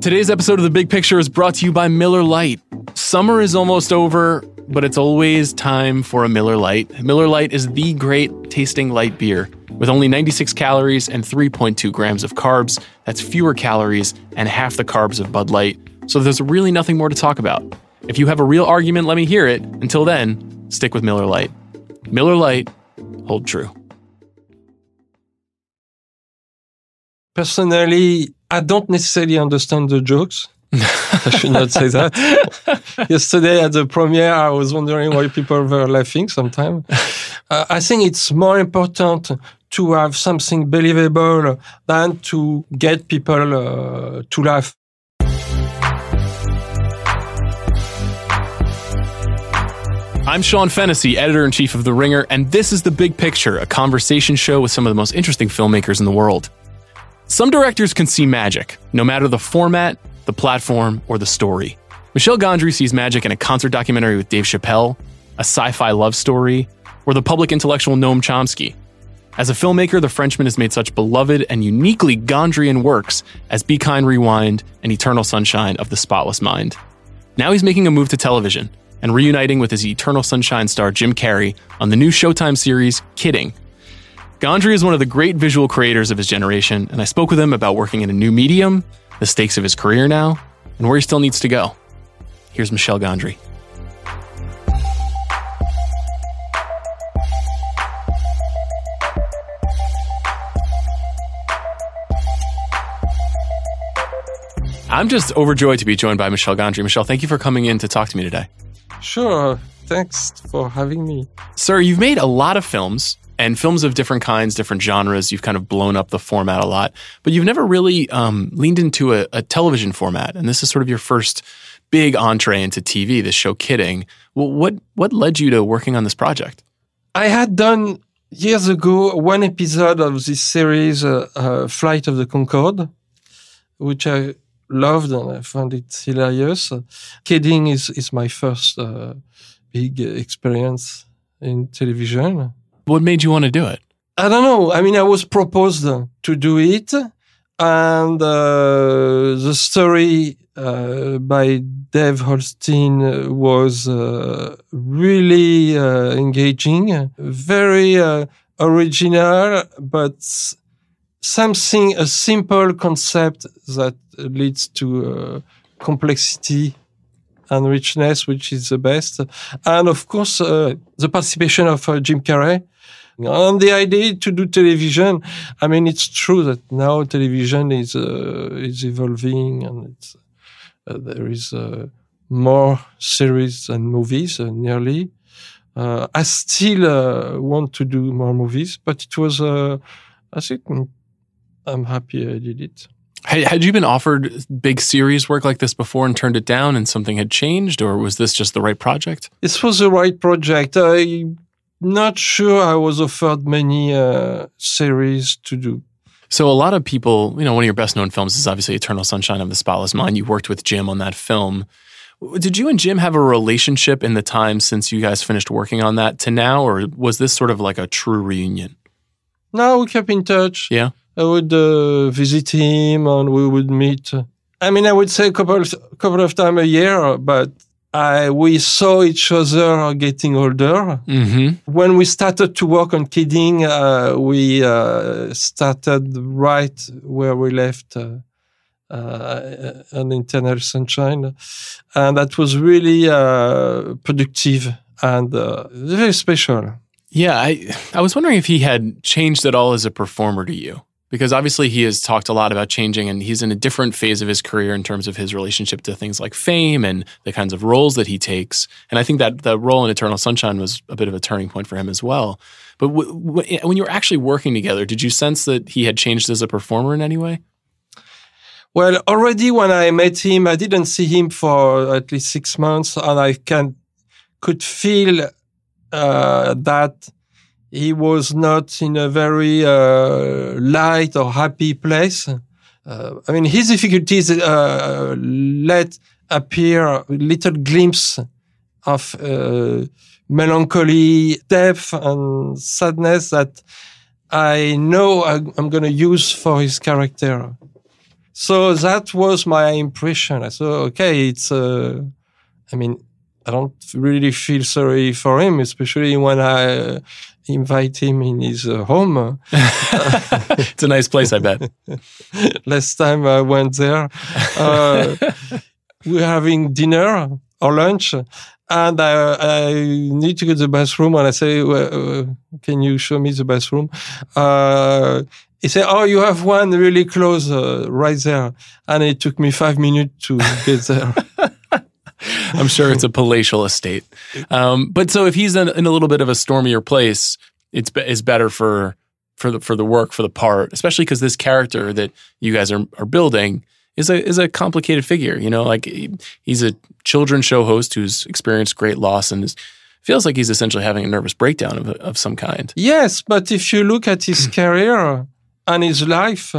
Today's episode of The Big Picture is brought to you by Miller Lite. Summer is almost over, but it's always time for a Miller Lite. Miller Lite is the great tasting light beer with only 96 calories and 3.2 grams of carbs. That's fewer calories and half the carbs of Bud Light. So there's really nothing more to talk about. If you have a real argument, let me hear it. Until then, stick with Miller Lite. Miller Lite, hold true. Personally, I don't necessarily understand the jokes. I should not say that. Yesterday at the premiere, I was wondering why people were laughing sometimes. Uh, I think it's more important to have something believable than to get people uh, to laugh. I'm Sean Fennessey, editor in chief of The Ringer, and this is The Big Picture, a conversation show with some of the most interesting filmmakers in the world. Some directors can see magic, no matter the format, the platform, or the story. Michel Gondry sees magic in a concert documentary with Dave Chappelle, a sci fi love story, or the public intellectual Noam Chomsky. As a filmmaker, the Frenchman has made such beloved and uniquely Gondryan works as Be Kind Rewind and Eternal Sunshine of the Spotless Mind. Now he's making a move to television and reuniting with his Eternal Sunshine star Jim Carrey on the new Showtime series Kidding. Gondry is one of the great visual creators of his generation, and I spoke with him about working in a new medium, the stakes of his career now, and where he still needs to go. Here's Michel Gondry. I'm just overjoyed to be joined by Michel Gondry. Michel, thank you for coming in to talk to me today. Sure. Thanks for having me. Sir, you've made a lot of films and films of different kinds, different genres. You've kind of blown up the format a lot, but you've never really um, leaned into a, a, television format. And this is sort of your first big entree into TV, this show Kidding. Well, what, what led you to working on this project? I had done years ago one episode of this series, uh, uh, Flight of the Conchords, which I loved and I found it hilarious. Kidding is, is my first uh, big experience in television. What made you want to do it? I don't know. I mean, I was proposed to do it, and uh, the story uh, by Dave Holstein was uh, really uh, engaging, very uh, original, but something, a simple concept that leads to uh, complexity and richness, which is the best. And of course, uh, the participation of uh, Jim Carrey. And the idea to do television, I mean, it's true that now television is uh, is evolving, and uh, there is uh, more series and movies nearly. I still want to do more movies, but it was, I think, I'm happy I did it. Had you been offered big series work like this before and turned it down and something had changed, or was this just the right project? This was the right project. I'm not sure I was offered many uh, series to do. So, a lot of people, you know, one of your best known films is obviously Eternal Sunshine of the Spotless Mind. You worked with Jim on that film. Did you and Jim have a relationship in the time since you guys finished working on that to now, or was this sort of like a true reunion? No, we kept in touch. Yeah. I would uh, visit him and we would meet. I mean, I would say a couple of, couple of times a year, but I, we saw each other getting older. Mm-hmm. When we started to work on Kidding, uh, we uh, started right where we left uh, uh on Eternal Sunshine. And that was really uh, productive and uh, very special. Yeah, I, I was wondering if he had changed at all as a performer to you because obviously he has talked a lot about changing and he's in a different phase of his career in terms of his relationship to things like fame and the kinds of roles that he takes. And I think that the role in Eternal Sunshine was a bit of a turning point for him as well. But w- w- when you were actually working together, did you sense that he had changed as a performer in any way? Well, already when I met him, I didn't see him for at least six months, and I can could feel uh, that he was not in a very uh, light or happy place. Uh, I mean, his difficulties uh, let appear little glimpse of uh, melancholy, depth, and sadness that I know I'm going to use for his character. So that was my impression. I thought, okay, it's, uh, I mean, I don't really feel sorry for him, especially when I invite him in his uh, home. it's a nice place, I bet. Last time I went there, uh, we're having dinner or lunch, and I, I, need to go to the bathroom. And I say, well, uh, "Can you show me the bathroom?" Uh, he said, "Oh, you have one really close, uh, right there." And it took me five minutes to get there. I'm sure it's a palatial estate. Um, but so if he's in, in, a little bit of a stormier place, it's is better for for the for the work for the part, especially because this character that you guys are are building is a is a complicated figure. You know, like he's a children's show host who's experienced great loss and is, feels like he's essentially having a nervous breakdown of of some kind. Yes, but if you look at his career and his life,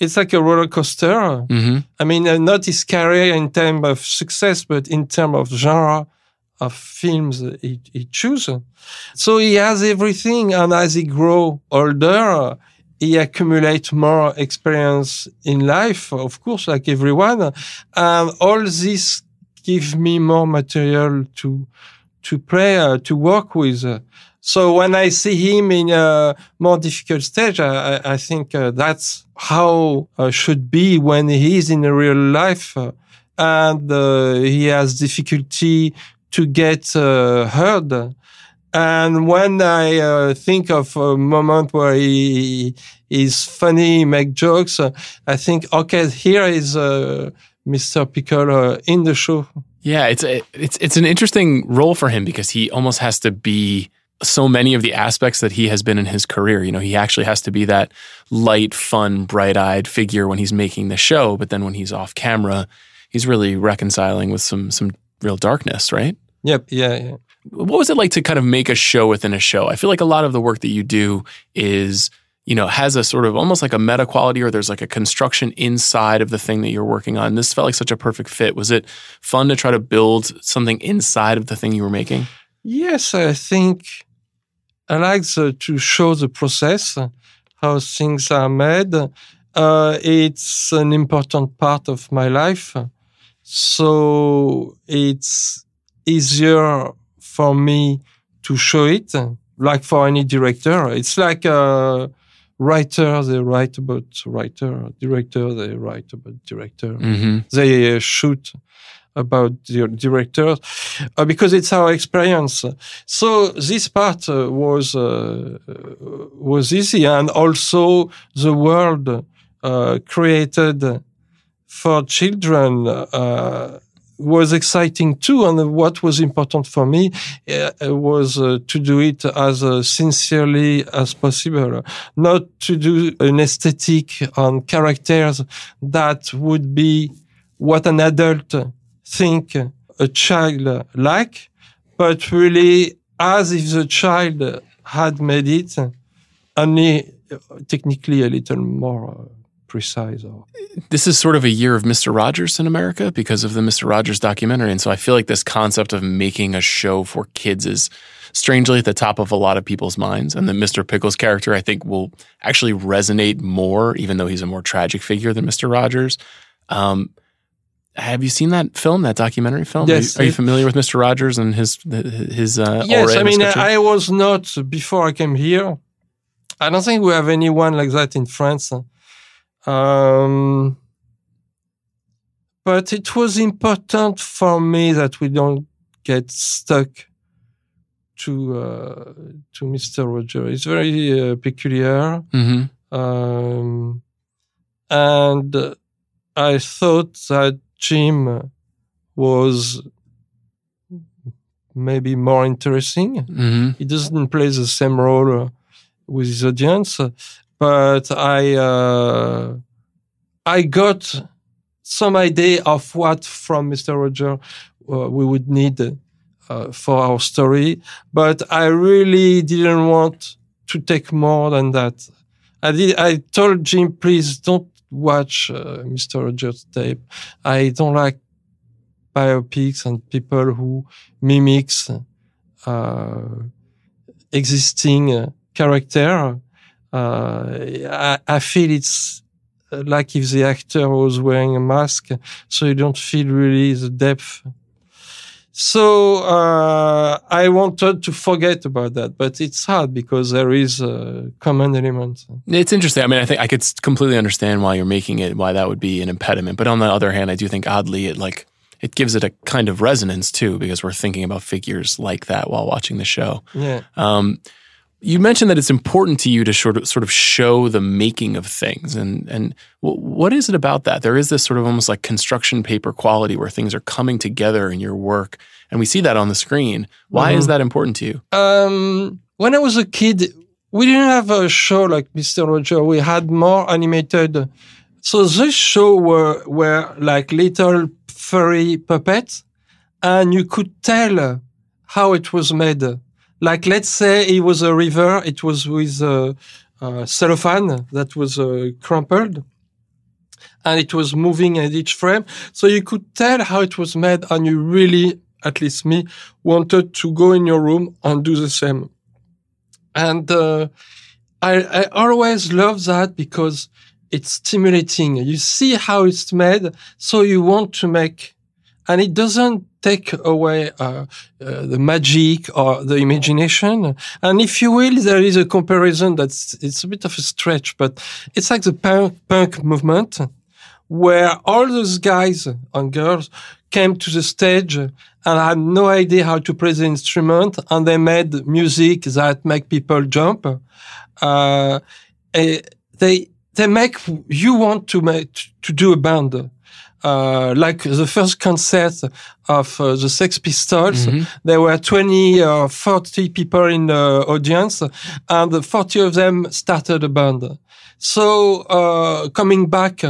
it's like a roller coaster. Mm-hmm. I mean, uh, not his career in terms of success, but in terms of genre of films he, he chooses. So he has everything, and as he grow older, he accumulates more experience in life, of course, like everyone, and all this gives me more material to to play, uh, to work with. So when I see him in a more difficult stage, I, I think uh, that's how uh, should be when he's in a real life uh, and uh, he has difficulty to get uh, heard. And when I uh, think of a moment where he is funny, make jokes, I think, okay, here is Mr. Piccolo in the show. Yeah, it's a, it's it's an interesting role for him because he almost has to be so many of the aspects that he has been in his career. You know, he actually has to be that light, fun, bright eyed figure when he's making the show, but then when he's off camera, he's really reconciling with some some real darkness, right? Yep. Yeah. yeah. What was it like to kind of make a show within a show? I feel like a lot of the work that you do is, you know, has a sort of almost like a meta quality or there's like a construction inside of the thing that you're working on. This felt like such a perfect fit. Was it fun to try to build something inside of the thing you were making? Yes, I think I like the, to show the process, how things are made. Uh, it's an important part of my life. So it's easier for me to show it, like for any director. It's like a writer, they write about writer, director, they write about director. Mm-hmm. They uh, shoot about the directors uh, because it's our experience. So this part uh, was uh, was easy, and also the world uh, created for children uh, was exciting too. And what was important for me uh, was to do it as sincerely as possible, not to do an aesthetic on characters that would be what an adult think a child like, but really as if the child had made it, only technically a little more precise. This is sort of a year of Mr. Rogers in America because of the Mr. Rogers documentary. And so I feel like this concept of making a show for kids is strangely at the top of a lot of people's minds. And the Mr. Pickles character, I think, will actually resonate more, even though he's a more tragic figure than Mr. Rogers. Um, have you seen that film, that documentary film? Yes. Are you, are you familiar with Mr. Rogers and his his? Uh, yes, I mean, I was not before I came here. I don't think we have anyone like that in France. Um, but it was important for me that we don't get stuck to uh, to Mr. Roger. It's very uh, peculiar, mm-hmm. um, and I thought that Jim was maybe more interesting. Mm-hmm. He doesn't play the same role uh, with his audience, but I uh, I got some idea of what from Mr. Roger uh, we would need uh, for our story, but I really didn't want to take more than that. I did. I told Jim, please don't watch uh, Mr. Rogers' tape. I don't like biopics and people who mimics uh, existing uh, character. Uh, I, I, feel it's uh, like if the actor was wearing a mask, so you don't feel really the depth. So uh, I wanted to forget about that, but it's hard because there is a common element. It's interesting. I mean, I think I could completely understand why you're making it, why that would be an impediment. But on the other hand, I do think oddly it like it gives it a kind of resonance too, because we're thinking about figures like that while watching the show. Yeah. Um, you mentioned that it's important to you to sort of sort of show the making of things, and and what is it about that? There is this sort of almost like construction paper quality where things are coming together in your work, and we see that on the screen. Why mm-hmm. is that important to you? Um, when I was a kid, we didn't have a show like Mister Roger. We had more animated. So this show were were like little furry puppets, and you could tell how it was made like let's say it was a river, it was with a, a cellophane that was uh, crumpled and it was moving at each frame. So you could tell how it was made and you really, at least me, wanted to go in your room and do the same. And, uh, I, I always love that because it's stimulating. You see how it's made. So you want to make, and it doesn't take away uh, uh, the magic or the imagination. And if you will, there is a comparison that's it's a bit of a stretch, but it's like the punk, punk movement where all those guys and girls came to the stage and had no idea how to play the instrument, and they made music that make people jump. Uh, eh, they they make you want to make to do a band uh, like the first concert of uh, the Sex Pistols, mm-hmm. there were 20 or 40 people in the audience, and 40 of them started a band. So, uh, coming back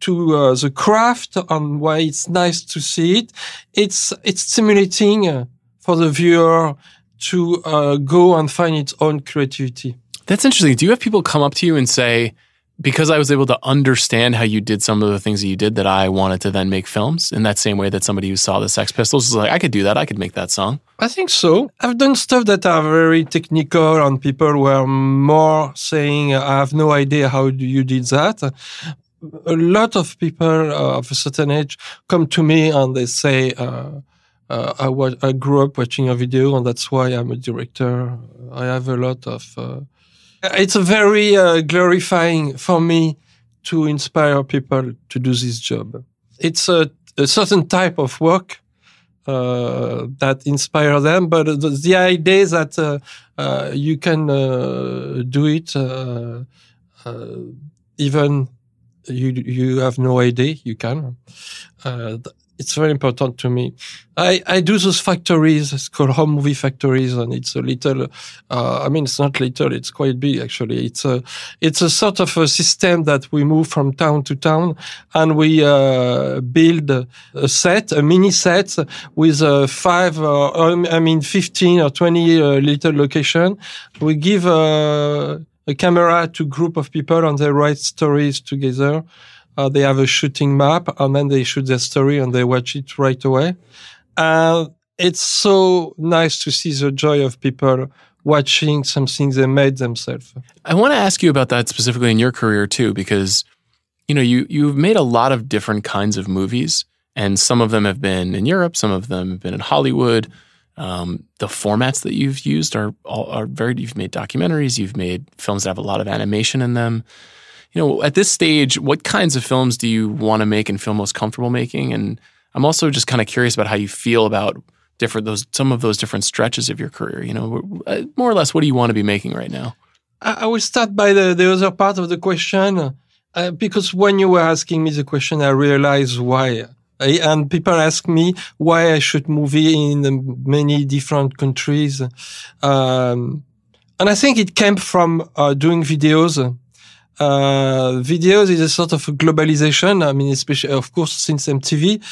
to uh, the craft and why it's nice to see it, it's, it's stimulating for the viewer to uh, go and find its own creativity. That's interesting. Do you have people come up to you and say, because I was able to understand how you did some of the things that you did that I wanted to then make films in that same way that somebody who saw the Sex Pistols was like, I could do that. I could make that song. I think so. I've done stuff that are very technical and people were more saying, I have no idea how you did that. A lot of people uh, of a certain age come to me and they say, uh, uh, I, I grew up watching a video and that's why I'm a director. I have a lot of uh, it's a very uh, glorifying for me to inspire people to do this job. It's a, a certain type of work uh, that inspire them, but the, the idea that uh, uh you can uh, do it uh, even you you have no idea you can it's very important to me. I, I do those factories. It's called home movie factories, and it's a little. Uh, I mean, it's not little. It's quite big actually. It's a it's a sort of a system that we move from town to town, and we uh, build a set, a mini set with uh, five. I mean, fifteen or twenty uh, little location. We give uh, a camera to group of people, and they write stories together uh, they have a shooting map and then they shoot their story and they watch it right away. And it's so nice to see the joy of people watching something they made themselves. I want to ask you about that specifically in your career too, because you know you you've made a lot of different kinds of movies, and some of them have been in Europe, some of them have been in Hollywood. Um, the formats that you've used are are very. You've made documentaries, you've made films that have a lot of animation in them you know, at this stage, what kinds of films do you want to make and feel most comfortable making? And I'm also just kind of curious about how you feel about different those some of those different stretches of your career. You know, uh, more or less, what do you want to be making right now? I will start by the, the other part of the question uh, because when you were asking me the question, I realized why. And people ask me why I shoot movie in many different countries. Um, and I think it came from uh, doing videos uh, videos is a sort of a globalization. I mean, especially, of course, since MTV.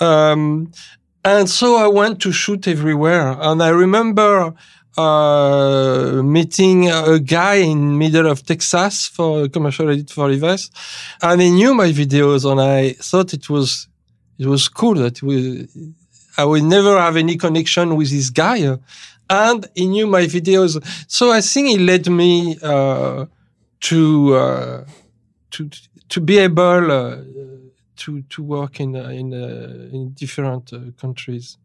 Um, and so I went to shoot everywhere. And I remember, uh, meeting a guy in middle of Texas for a commercial edit for Levi's. And he knew my videos and I thought it was, it was cool that we, I would never have any connection with this guy. And he knew my videos. So I think he led me, uh, to uh, to to be able uh, to to work in uh, in uh, in different uh, countries.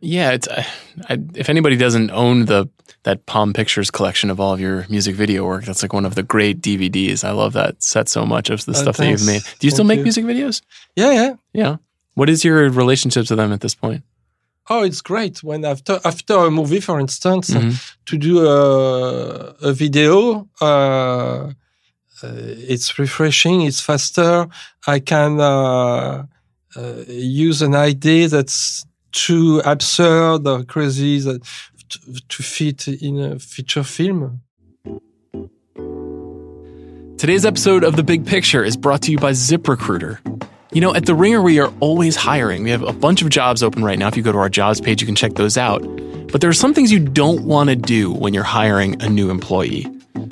Yeah, it's I, I, if anybody doesn't own the that Palm Pictures collection of all of your music video work, that's like one of the great DVDs. I love that set so much of the stuff that you've made. Do you still make you. music videos? Yeah, yeah. Yeah. What is your relationship to them at this point? Oh, it's great when after after a movie, for instance, Mhm. to do a, a video. Uh, uh, it's refreshing. It's faster. I can uh, uh, use an idea that's too absurd or crazy that to, to fit in a feature film. Today's episode of The Big Picture is brought to you by ZipRecruiter. You know, at The Ringer, we are always hiring. We have a bunch of jobs open right now. If you go to our jobs page, you can check those out. But there are some things you don't want to do when you're hiring a new employee.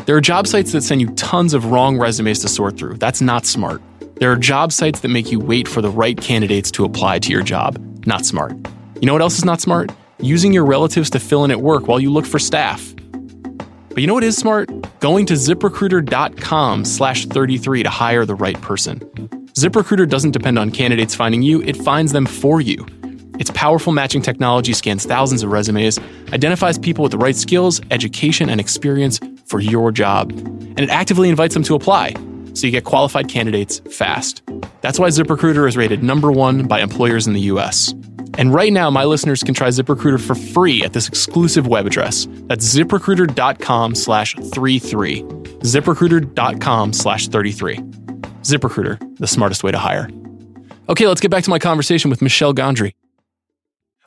There are job sites that send you tons of wrong resumes to sort through. That's not smart. There are job sites that make you wait for the right candidates to apply to your job. Not smart. You know what else is not smart? Using your relatives to fill in at work while you look for staff. But you know what is smart? Going to ziprecruiter.com slash 33 to hire the right person. ZipRecruiter doesn't depend on candidates finding you, it finds them for you. Its powerful matching technology scans thousands of resumes, identifies people with the right skills, education, and experience for your job, and it actively invites them to apply so you get qualified candidates fast. That's why ZipRecruiter is rated number one by employers in the US. And right now, my listeners can try ZipRecruiter for free at this exclusive web address. That's ziprecruiter.com slash 33. ZipRecruiter.com slash 33. ZipRecruiter, the smartest way to hire. Okay, let's get back to my conversation with Michel Gondry.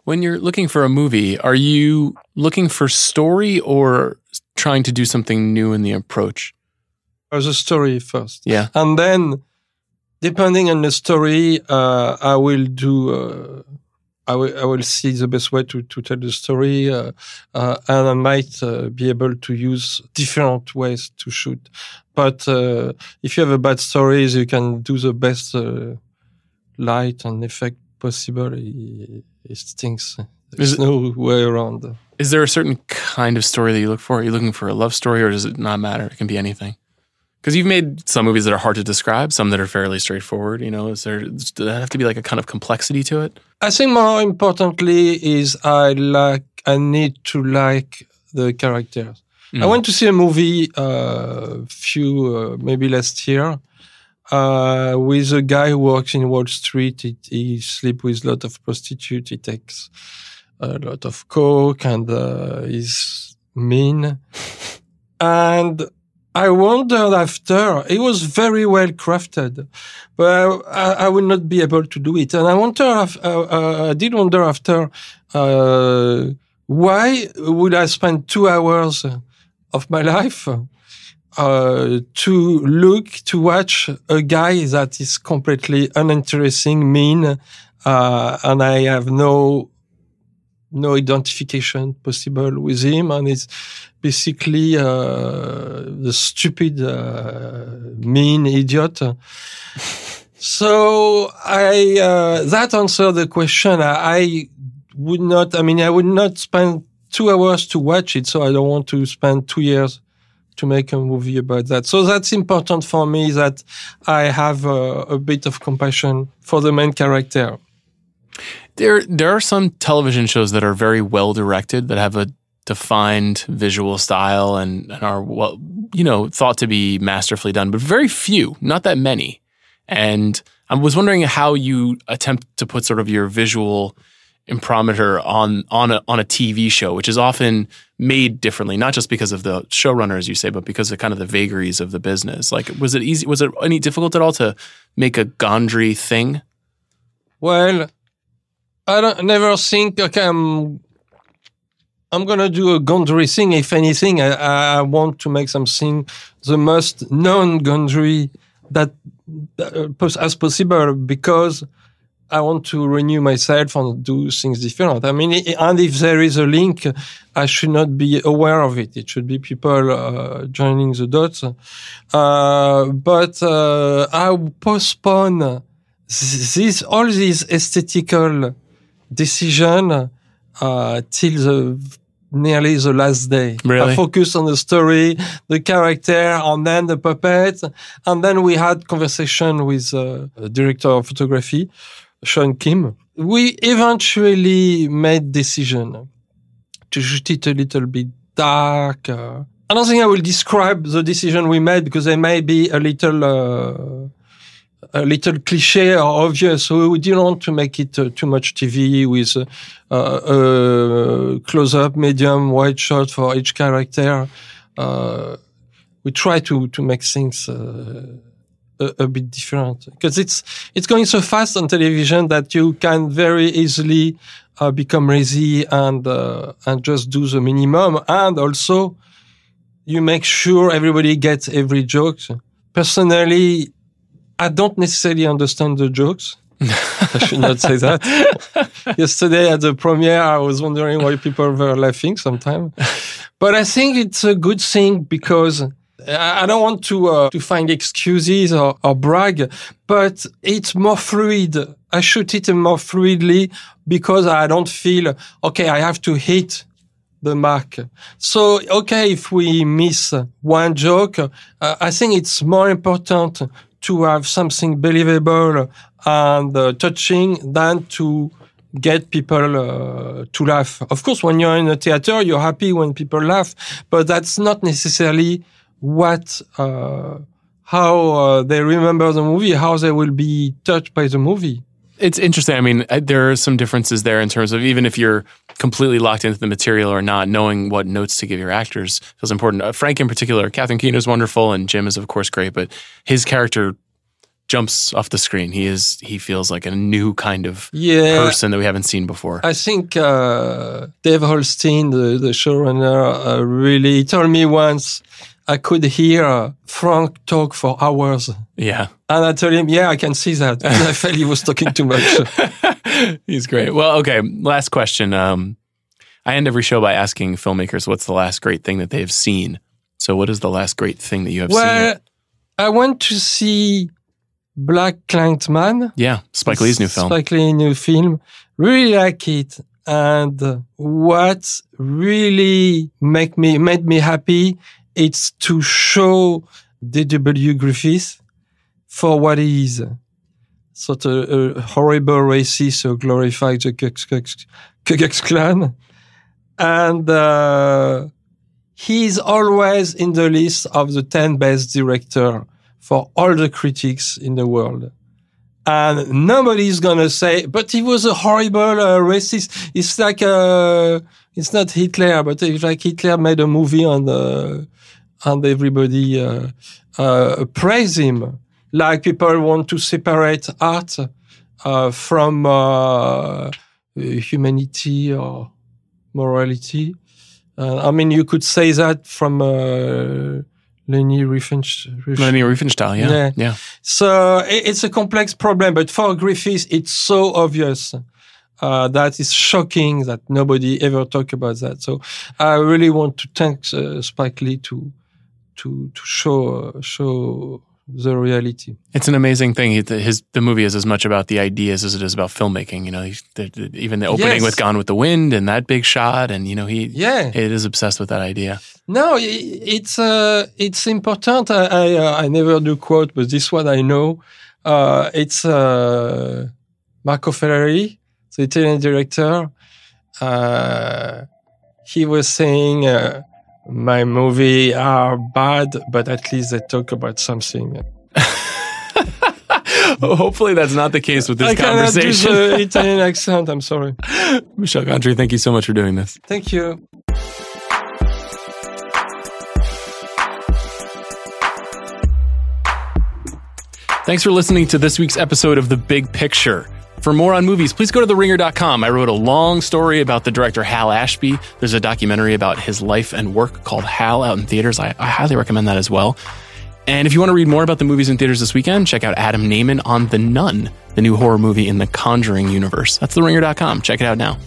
When you're looking for a movie, are you looking for story or trying to do something new in the approach? As a story first. Yeah. and then depending on the story uh, i will do uh, I will, I will see the best way to, to tell the story uh, uh, and i might uh, be able to use different ways to shoot but uh, if you have a bad story, you can do the best uh, light and effect possible it, it stinks there's it- no way around Is there a certain kind of story that you look for? Are you looking for a love story or does it not matter? It can be anything. Because you've made some movies that are hard to describe, some that are fairly straightforward. You know, is there does that have to be like a kind of complexity to it? I think more importantly is I like I need to like the characters. I Mm. went to see a movie uh, few uh, maybe last year uh, with a guy who works in Wall Street. He, he sleeps with a lot of prostitutes. He takes a lot of coke and uh, he's mean. and I wondered after, it was very well crafted, but I, I would not be able to do it. And I wonder, uh, uh, I did wonder after, uh, why would I spend two hours of my life uh, to look, to watch a guy that is completely uninteresting, mean, uh, and I have no no identification possible with him, and it's basically uh, the stupid, uh, mean idiot. so I uh, that answered the question. I, I would not. I mean, I would not spend two hours to watch it. So I don't want to spend two years to make a movie about that. So that's important for me that I have uh, a bit of compassion for the main character. There, there are some television shows that are very well directed that have a defined visual style and, and are well, you know, thought to be masterfully done, but very few, not that many. And I was wondering how you attempt to put sort of your visual imprimatur on on a on a TV show, which is often made differently, not just because of the showrunner, as you say, but because of kind of the vagaries of the business. Like, was it easy? Was it any difficult at all to make a Gondry thing? Well, I don't never think okay, I'm I'm gonna do a Gondry thing. If anything, I, I want to make something the most known Gondry that uh, as possible because I want to renew myself and do things different. I mean, and if there is a link, I should not be aware of it. It should be people uh, joining the dots. Uh, but uh, I postpone this all these aesthetical decision uh, till the nearly the last day. Really? I focused on the story, the character, and then the puppet. And then we had conversation with uh, the director of photography, Sean Kim. We eventually made decision to shoot it a little bit dark. Uh, I don't think I will describe the decision we made because they may be a little uh, a little cliche or obvious. So we didn't want to make it uh, too much TV with uh, uh, close up, medium, wide shot for each character. Uh, we try to to make things a, a bit different because it's it's going so fast on television that you can very easily uh, become lazy and uh, and just do the minimum and also you make sure everybody gets every joke. Personally, I don't necessarily understand the jokes. I should not say that. Yesterday at the premiere, I was wondering why people were laughing sometimes. But I think it's a good thing because I don't want to uh, to find excuses or, or brag, but it's more fluid. I shoot it more fluidly because I don't feel okay. I have to hit the mark. So okay, if we miss one joke, uh, I think it's more important to have something believable and uh, touching than to get people uh, to laugh. Of course, when you're in a theater, you're happy when people laugh, but that's not necessarily what uh, how uh, they remember the movie, how they will be touched by the movie. It's interesting. I mean, there are some differences there in terms of even if you're completely locked into the material or not, knowing what notes to give your actors feels important. Uh, Frank, in particular, Catherine Keener is wonderful, and Jim is of course great, but his character jumps off the screen. He is he feels like a new kind of Yeah. person that we haven't seen before. I think uh, Dave Holstein, the, the showrunner, uh, really told me once I could hear Frank talk for hours. yeah, And I told him, yeah, I can see that. And I felt he was talking too much. he's great. Well, okay. Last question. Um, I end every show by asking filmmakers what's the last great thing that they've seen. So, what is the last great thing that you have well, seen? I went to see Black Clankman. Yeah, Spike Lee's new film. Spike Lee new film. Really like it. And what really make me made me happy, it's to show D.W. Griffith for what he is. Sort of a horrible racist who glorifies the Ku Klux- Klan. And uh, he's always in the list of the 10 best director for all the critics in the world and nobody's gonna say, but he was a horrible uh, racist. It's like, uh, it's not Hitler, but it's like Hitler made a movie and, uh, and everybody, uh, uh, praise him. Like people want to separate art, uh, from, uh, humanity or morality. Uh, I mean, you could say that from, uh, Leni Riefenstahl. Leni Riefenstahl. Yeah, Yeah. yeah. So it's a complex problem, but for Griffiths, it's so obvious. Uh, that is shocking that nobody ever talk about that. So I really want to thank uh, Spike Lee to to to show uh, show the reality. It's an amazing thing. He, the, his the movie is as much about the ideas as it is about filmmaking. You know, he, the, the, even the opening Yes. with Gone with the Wind and that big shot, and you know, he Yeah. it is obsessed with that idea. No, it's uh, it's important. I I, uh, I never do quote, but this one I know. Uh, it's uh, Marco Ferreri, the Italian director. Uh, he was saying, uh, "My movie are bad, but at least they talk about something." Hopefully, that's not the case with this I cannot do conversation. the Italian accent. I'm sorry. Michel Gondry, thank you so much for doing this. Thank you. Thanks for listening to this week's episode of The Big Picture. For more on movies, please go to theringer.com. I wrote a long story about the director Hal Ashby. There's a documentary about his life and work called Hal out in theaters. I, I highly recommend that as well. And if you want to read more about the movies in theaters this weekend, check out Adam Nayman on The Nun, the new horror movie in the Conjuring universe. That's theringer.com. Check it out now.